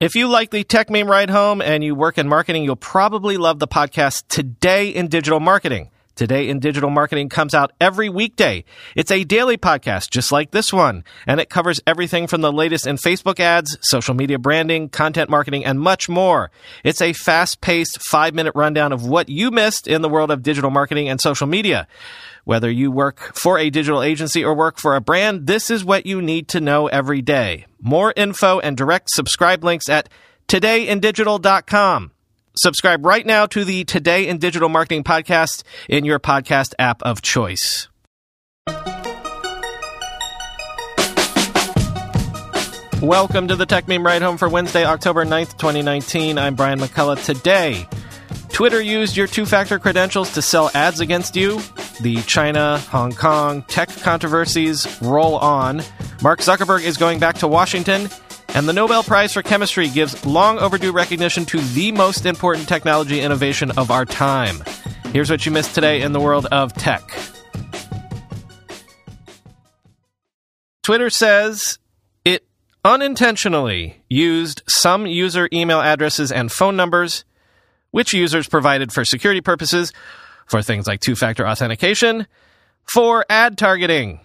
If you like the Techmeme Ride Home and you work in marketing, you'll probably love the podcast Today in Digital Marketing. Today in Digital Marketing comes out every weekday. It's a daily podcast just like this one, and it covers everything from the latest in Facebook ads, social media branding, content marketing, and much more. It's a fast-paced five-minute rundown of what you missed in the world of digital marketing and social media. Whether you work for a digital agency or work for a brand, this is what you need to know every day. More info and direct subscribe links at todayindigital.com. Subscribe right now to the Today in Digital Marketing podcast in your podcast app of choice. Welcome to the Techmeme Ride Home for Wednesday, October 9th, 2019. I'm Brian McCullough. Today, Twitter used your two factor credentials to sell ads against you. The China, Hong Kong tech controversies roll on. Mark Zuckerberg is going back to Washington. And the Nobel Prize for Chemistry gives long overdue recognition to the most important technology innovation of our time. Here's what you missed today in the world of tech. Twitter says it unintentionally used some user email addresses and phone numbers which users provided for security purposes, for things like two factor authentication, for ad targeting.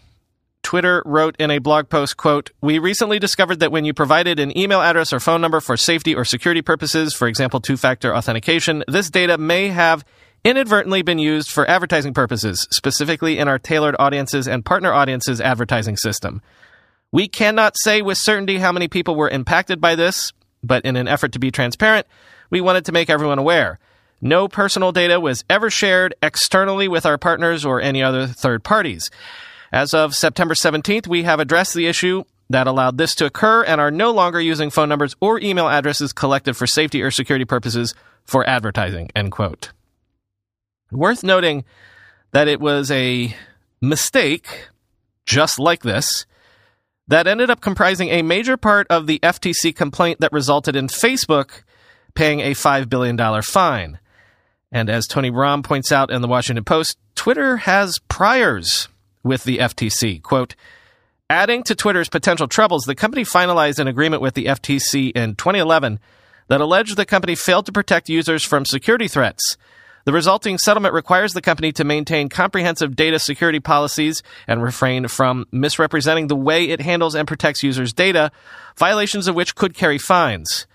Twitter wrote in a blog post, quote, We recently discovered that when you provided an email address or phone number for safety or security purposes, for example, two factor authentication, this data may have inadvertently been used for advertising purposes, specifically in our tailored audiences and partner audiences advertising system. We cannot say with certainty how many people were impacted by this, but in an effort to be transparent, we wanted to make everyone aware. No personal data was ever shared externally with our partners or any other third parties. As of September 17th, we have addressed the issue that allowed this to occur and are no longer using phone numbers or email addresses collected for safety or security purposes for advertising. End quote. Worth noting that it was a mistake, just like this, that ended up comprising a major part of the FTC complaint that resulted in Facebook paying a $5 billion fine. And as Tony Romm points out in the Washington Post, Twitter has priors with the FTC. Quote, adding to Twitter's potential troubles, the company finalized an agreement with the FTC in 2011 that alleged the company failed to protect users from security threats. The resulting settlement requires the company to maintain comprehensive data security policies and refrain from misrepresenting the way it handles and protects users' data, violations of which could carry fines.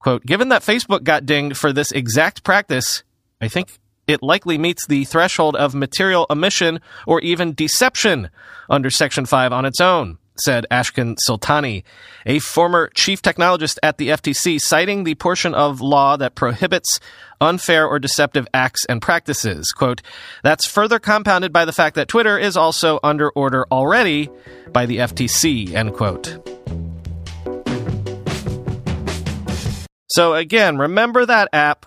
Quote, given that Facebook got dinged for this exact practice, I think it likely meets the threshold of material omission or even deception under Section 5 on its own, said Ashkan Soltani, a former chief technologist at the FTC, citing the portion of law that prohibits unfair or deceptive acts and practices. Quote, that's further compounded by the fact that Twitter is also under order already by the FTC, end quote. So again, remember that app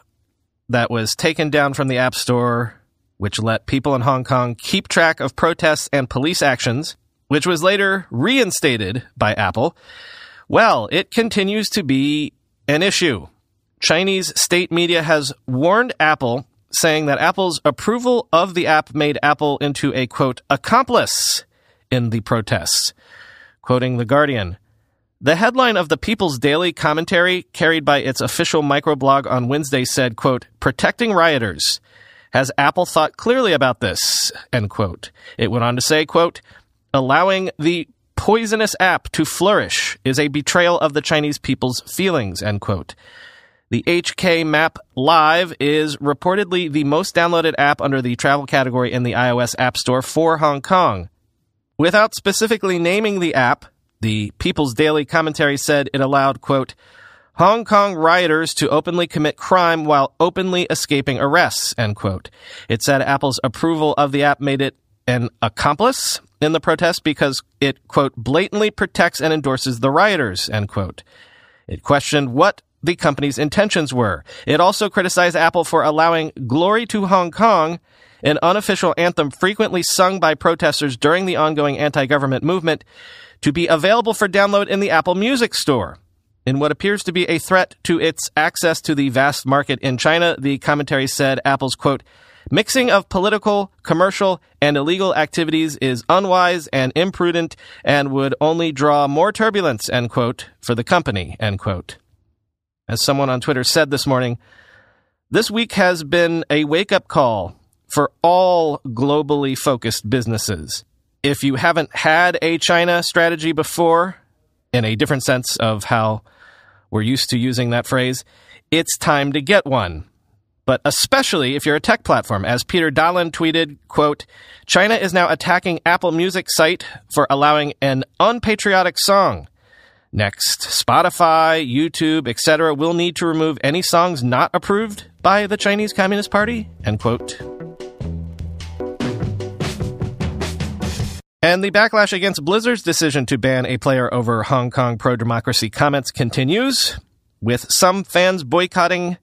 that was taken down from the App Store, which let people in Hong Kong keep track of protests and police actions, which was later reinstated by Apple. Well, it continues to be an issue. Chinese state media has warned Apple, saying that Apple's approval of the app made Apple into a quote, accomplice in the protests. Quoting The Guardian, the headline of the People's Daily commentary carried by its official microblog on Wednesday said, quote, protecting rioters. Has Apple thought clearly about this? End quote. It went on to say, quote, allowing the poisonous app to flourish is a betrayal of the Chinese people's feelings, end quote. The HK Map Live is reportedly the most downloaded app under the travel category in the iOS App Store for Hong Kong. Without specifically naming the app, the People's Daily commentary said it allowed, quote, Hong Kong rioters to openly commit crime while openly escaping arrests, end quote. It said Apple's approval of the app made it an accomplice in the protest because it, quote, blatantly protects and endorses the rioters, end quote. It questioned what the company's intentions were. It also criticized Apple for allowing Glory to Hong Kong, an unofficial anthem frequently sung by protesters during the ongoing anti-government movement, to be available for download in the Apple Music Store. In what appears to be a threat to its access to the vast market in China, the commentary said Apple's quote, mixing of political, commercial, and illegal activities is unwise and imprudent and would only draw more turbulence, end quote, for the company, end quote. As someone on Twitter said this morning, this week has been a wake up call for all globally focused businesses. If you haven't had a China strategy before, in a different sense of how we're used to using that phrase, it's time to get one. But especially if you're a tech platform, as Peter Dahlin tweeted, quote, China is now attacking Apple Music site for allowing an unpatriotic song. Next, Spotify, YouTube, etc. will need to remove any songs not approved by the Chinese Communist Party, end quote. And the backlash against Blizzard's decision to ban a player over Hong Kong pro democracy comments continues, with some fans boycotting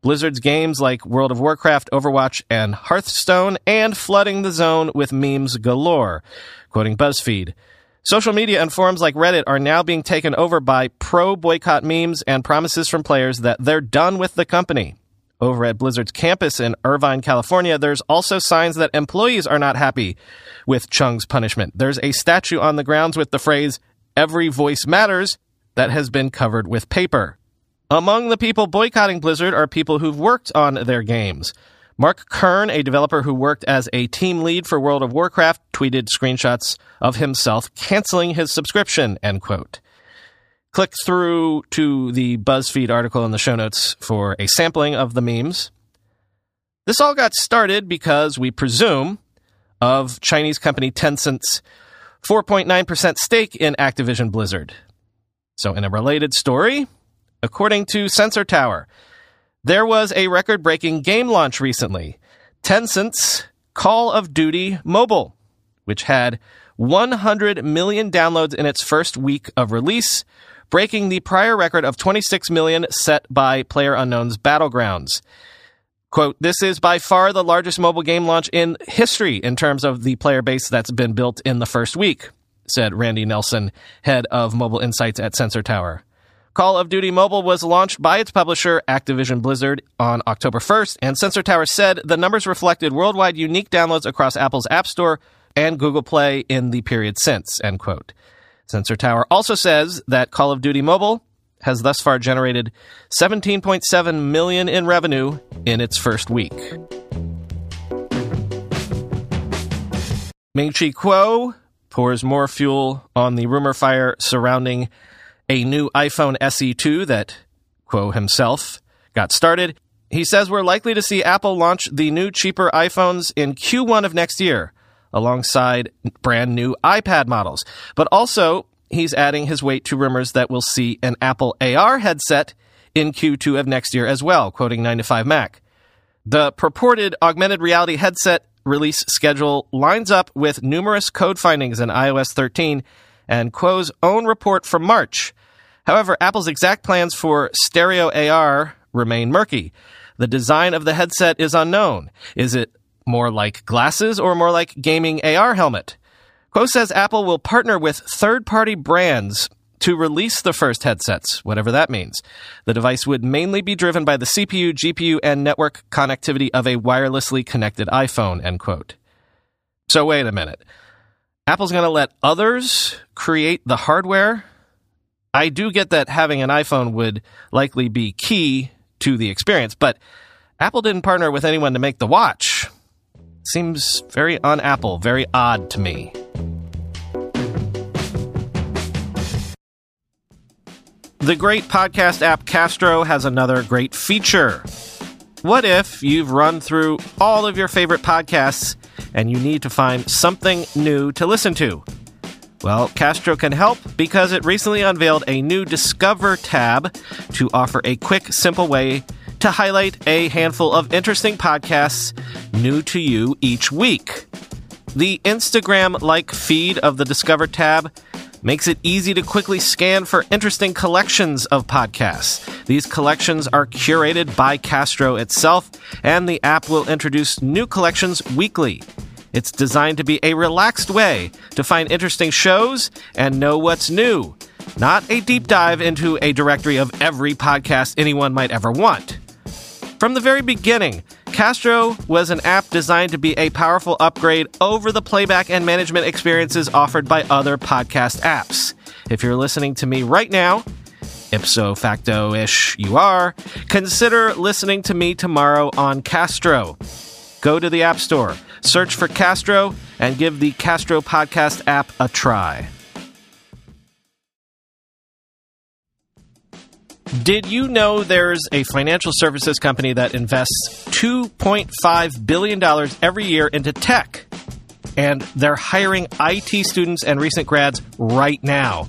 Blizzard's games like World of Warcraft, Overwatch, and Hearthstone, and flooding the zone with memes galore. Quoting BuzzFeed. Social media and forums like Reddit are now being taken over by pro boycott memes and promises from players that they're done with the company. Over at Blizzard's campus in Irvine, California, there's also signs that employees are not happy with Chung's punishment. There's a statue on the grounds with the phrase, Every voice matters, that has been covered with paper. Among the people boycotting Blizzard are people who've worked on their games. Mark Kern, a developer who worked as a team lead for World of Warcraft, tweeted screenshots of himself canceling his subscription, end quote. Click through to the BuzzFeed article in the show notes for a sampling of the memes. This all got started because we presume of Chinese company Tencent's 4.9% stake in Activision Blizzard. So, in a related story, according to Sensor Tower, there was a record breaking game launch recently Tencent's Call of Duty Mobile, which had 100 million downloads in its first week of release, breaking the prior record of 26 million set by Player Unknown's Battlegrounds. Quote, this is by far the largest mobile game launch in history in terms of the player base that's been built in the first week, said Randy Nelson, head of mobile insights at Sensor Tower. Call of Duty Mobile was launched by its publisher, Activision Blizzard, on October 1st, and Sensor Tower said the numbers reflected worldwide unique downloads across Apple's App Store and Google Play in the period since, end quote. Sensor Tower also says that Call of Duty Mobile has thus far generated 17.7 million in revenue in its first week. Ming Chi Kuo pours more fuel on the rumor fire surrounding a new iPhone SE2 that Kuo himself got started. He says we're likely to see Apple launch the new cheaper iPhones in Q1 of next year, alongside brand new iPad models. But also, he's adding his weight to rumors that we'll see an Apple AR headset in Q2 of next year as well, quoting 9 to 5 Mac. The purported augmented reality headset release schedule lines up with numerous code findings in iOS 13 and Kuo's own report from March. However, Apple's exact plans for stereo AR remain murky. The design of the headset is unknown. Is it more like glasses or more like gaming AR helmet? Kuo says Apple will partner with third party brands to release the first headsets, whatever that means. The device would mainly be driven by the CPU, GPU, and network connectivity of a wirelessly connected iPhone, end quote. So wait a minute. Apple's going to let others create the hardware. I do get that having an iPhone would likely be key to the experience, but Apple didn't partner with anyone to make the watch. Seems very un Apple, very odd to me. The great podcast app Castro has another great feature. What if you've run through all of your favorite podcasts and you need to find something new to listen to. Well, Castro can help because it recently unveiled a new Discover tab to offer a quick, simple way to highlight a handful of interesting podcasts new to you each week. The Instagram like feed of the Discover tab makes it easy to quickly scan for interesting collections of podcasts. These collections are curated by Castro itself, and the app will introduce new collections weekly. It's designed to be a relaxed way to find interesting shows and know what's new, not a deep dive into a directory of every podcast anyone might ever want. From the very beginning, Castro was an app designed to be a powerful upgrade over the playback and management experiences offered by other podcast apps. If you're listening to me right now, ipso facto ish you are, consider listening to me tomorrow on Castro. Go to the App Store, search for Castro, and give the Castro Podcast app a try. Did you know there's a financial services company that invests $2.5 billion every year into tech? And they're hiring IT students and recent grads right now.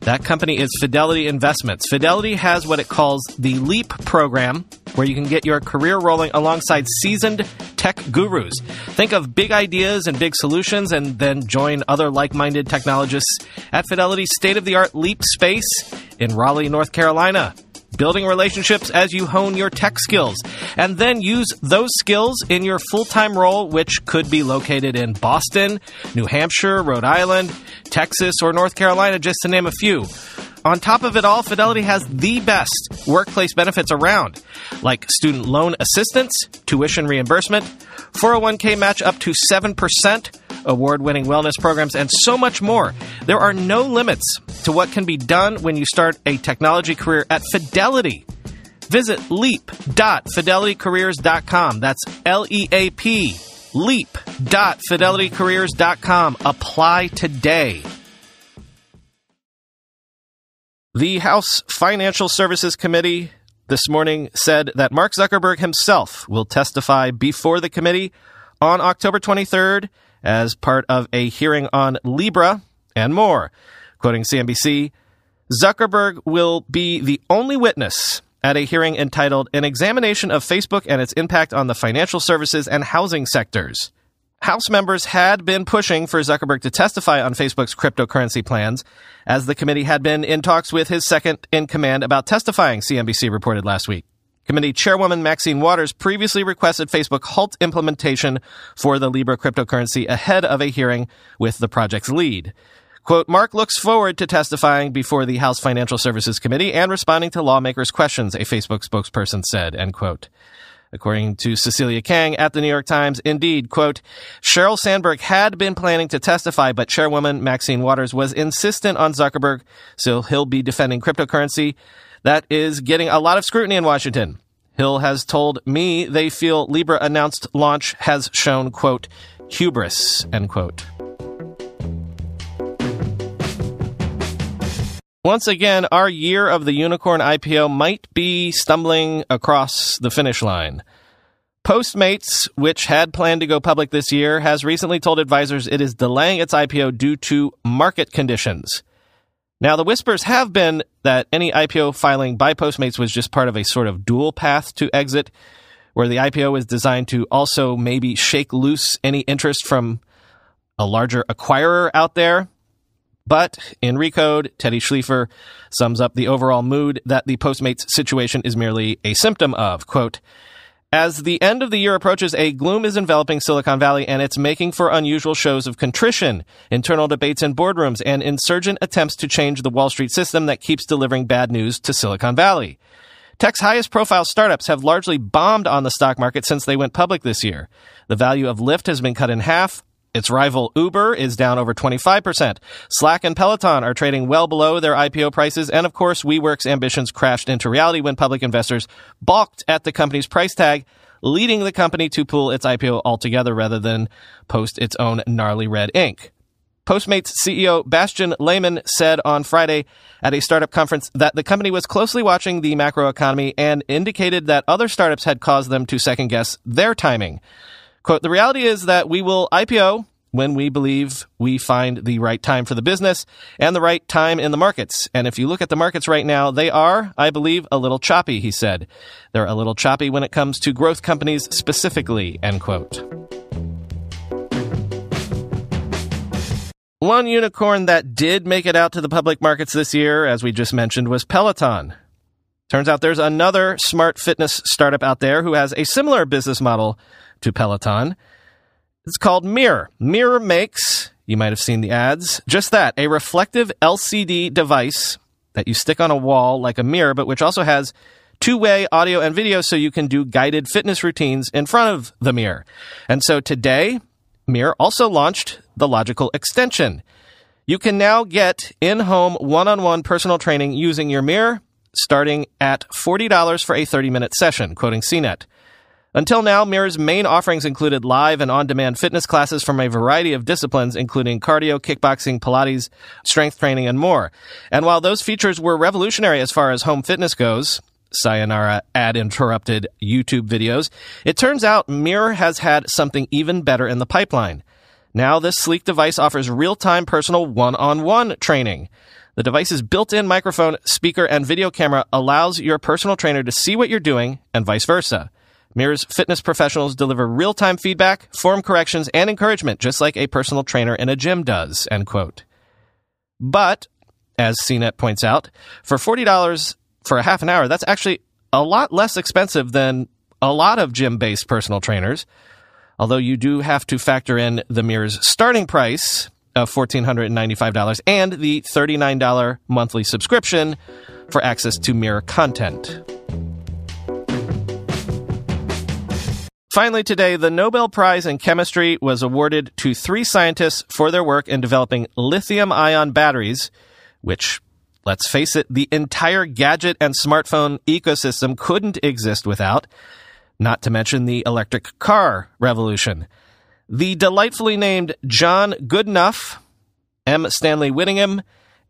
That company is Fidelity Investments. Fidelity has what it calls the LEAP program, where you can get your career rolling alongside seasoned tech gurus. Think of big ideas and big solutions, and then join other like minded technologists at Fidelity's state of the art LEAP space in Raleigh, North Carolina building relationships as you hone your tech skills, and then use those skills in your full time role, which could be located in Boston, New Hampshire, Rhode Island, Texas, or North Carolina, just to name a few. On top of it all, Fidelity has the best workplace benefits around, like student loan assistance, tuition reimbursement, 401k match up to 7%, award winning wellness programs, and so much more. There are no limits to what can be done when you start a technology career at Fidelity. Visit leap.fidelitycareers.com. That's L E A P. Leap.fidelitycareers.com. Apply today. The House Financial Services Committee this morning said that Mark Zuckerberg himself will testify before the committee on October 23rd as part of a hearing on Libra and more. Quoting CNBC, Zuckerberg will be the only witness at a hearing entitled An Examination of Facebook and Its Impact on the Financial Services and Housing Sectors. House members had been pushing for Zuckerberg to testify on Facebook's cryptocurrency plans, as the committee had been in talks with his second in command about testifying, CNBC reported last week. Committee Chairwoman Maxine Waters previously requested Facebook halt implementation for the Libra cryptocurrency ahead of a hearing with the project's lead. Quote, Mark looks forward to testifying before the House Financial Services Committee and responding to lawmakers' questions, a Facebook spokesperson said, end quote. According to Cecilia Kang at the New York Times, indeed, quote, Sheryl Sandberg had been planning to testify, but Chairwoman Maxine Waters was insistent on Zuckerberg, so he'll be defending cryptocurrency. That is getting a lot of scrutiny in Washington. Hill has told me they feel Libra announced launch has shown, quote, hubris, end quote. Once again, our year of the unicorn IPO might be stumbling across the finish line. Postmates, which had planned to go public this year, has recently told advisors it is delaying its IPO due to market conditions. Now, the whispers have been that any IPO filing by Postmates was just part of a sort of dual path to exit, where the IPO is designed to also maybe shake loose any interest from a larger acquirer out there. But in Recode, Teddy Schleifer sums up the overall mood that the Postmates situation is merely a symptom of. Quote, as the end of the year approaches, a gloom is enveloping Silicon Valley and it's making for unusual shows of contrition, internal debates in boardrooms, and insurgent attempts to change the Wall Street system that keeps delivering bad news to Silicon Valley. Tech's highest profile startups have largely bombed on the stock market since they went public this year. The value of Lyft has been cut in half. Its rival Uber is down over 25%. Slack and Peloton are trading well below their IPO prices. And of course, WeWork's ambitions crashed into reality when public investors balked at the company's price tag, leading the company to pull its IPO altogether rather than post its own gnarly red ink. Postmates CEO Bastian Lehmann said on Friday at a startup conference that the company was closely watching the macroeconomy and indicated that other startups had caused them to second guess their timing. Quote, the reality is that we will IPO when we believe we find the right time for the business and the right time in the markets. And if you look at the markets right now, they are, I believe, a little choppy, he said. They're a little choppy when it comes to growth companies specifically, end quote. One unicorn that did make it out to the public markets this year, as we just mentioned, was Peloton. Turns out there's another smart fitness startup out there who has a similar business model to Peloton. It's called Mirror. Mirror makes, you might have seen the ads, just that, a reflective LCD device that you stick on a wall like a mirror, but which also has two way audio and video so you can do guided fitness routines in front of the mirror. And so today, Mirror also launched the logical extension. You can now get in home one on one personal training using your mirror starting at $40 for a 30 minute session, quoting CNET. Until now, Mirror's main offerings included live and on demand fitness classes from a variety of disciplines, including cardio, kickboxing, Pilates, strength training, and more. And while those features were revolutionary as far as home fitness goes, sayonara ad interrupted YouTube videos, it turns out Mirror has had something even better in the pipeline. Now, this sleek device offers real time personal one on one training. The device's built in microphone, speaker, and video camera allows your personal trainer to see what you're doing and vice versa. Mirror's fitness professionals deliver real-time feedback, form corrections, and encouragement, just like a personal trainer in a gym does, end quote. But, as CNET points out, for $40 for a half an hour, that's actually a lot less expensive than a lot of gym-based personal trainers. Although you do have to factor in the Mirror's starting price of $1,495 and the $39 monthly subscription for access to Mirror content. Finally, today, the Nobel Prize in Chemistry was awarded to three scientists for their work in developing lithium ion batteries, which, let's face it, the entire gadget and smartphone ecosystem couldn't exist without, not to mention the electric car revolution. The delightfully named John Goodenough, M. Stanley Whittingham,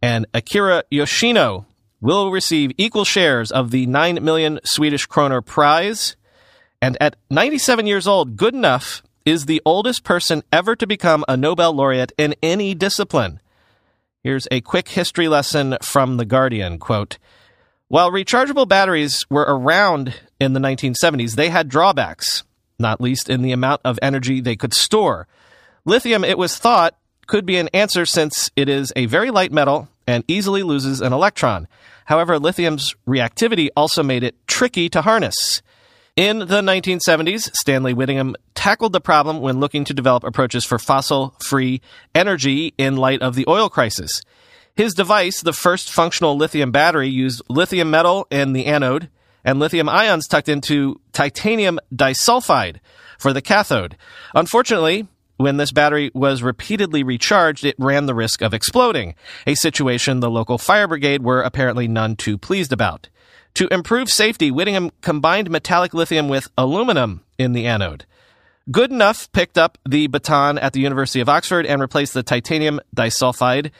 and Akira Yoshino will receive equal shares of the 9 million Swedish kroner prize and at 97 years old, Goodenough is the oldest person ever to become a Nobel laureate in any discipline. Here's a quick history lesson from The Guardian quote, While rechargeable batteries were around in the 1970s, they had drawbacks, not least in the amount of energy they could store. Lithium, it was thought, could be an answer since it is a very light metal and easily loses an electron. However, lithium's reactivity also made it tricky to harness. In the 1970s, Stanley Whittingham tackled the problem when looking to develop approaches for fossil free energy in light of the oil crisis. His device, the first functional lithium battery, used lithium metal in the anode and lithium ions tucked into titanium disulfide for the cathode. Unfortunately, when this battery was repeatedly recharged, it ran the risk of exploding, a situation the local fire brigade were apparently none too pleased about. To improve safety, Whittingham combined metallic lithium with aluminum in the anode. Goodenough picked up the baton at the University of Oxford and replaced the titanium disulfide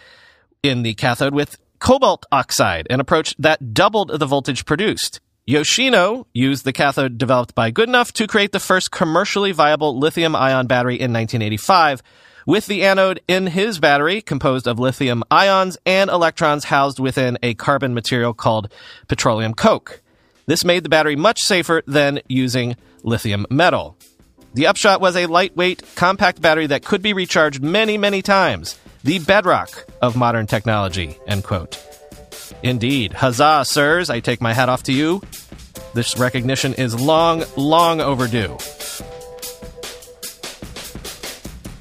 in the cathode with cobalt oxide, an approach that doubled the voltage produced. Yoshino used the cathode developed by Goodenough to create the first commercially viable lithium ion battery in 1985, with the anode in his battery composed of lithium ions and electrons housed within a carbon material called petroleum coke. This made the battery much safer than using lithium metal. The upshot was a lightweight, compact battery that could be recharged many, many times. The bedrock of modern technology. End quote. Indeed. Huzzah, sirs. I take my hat off to you. This recognition is long, long overdue.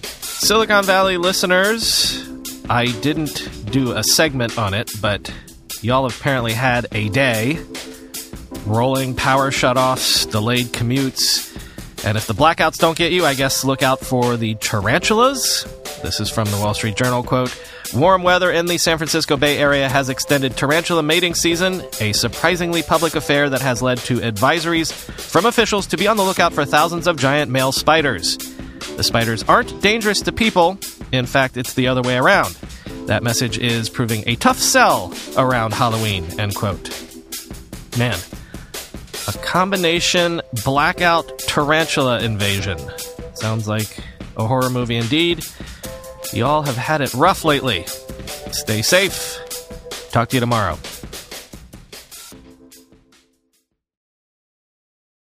Silicon Valley listeners, I didn't do a segment on it, but y'all apparently had a day. Rolling power shutoffs, delayed commutes, and if the blackouts don't get you, I guess look out for the tarantulas. This is from the Wall Street Journal quote. Warm weather in the San Francisco Bay Area has extended tarantula mating season, a surprisingly public affair that has led to advisories from officials to be on the lookout for thousands of giant male spiders. The spiders aren't dangerous to people. In fact, it's the other way around. That message is proving a tough sell around Halloween, end quote. Man, a combination blackout tarantula invasion. Sounds like a horror movie indeed. Y'all have had it rough lately. Stay safe. Talk to you tomorrow.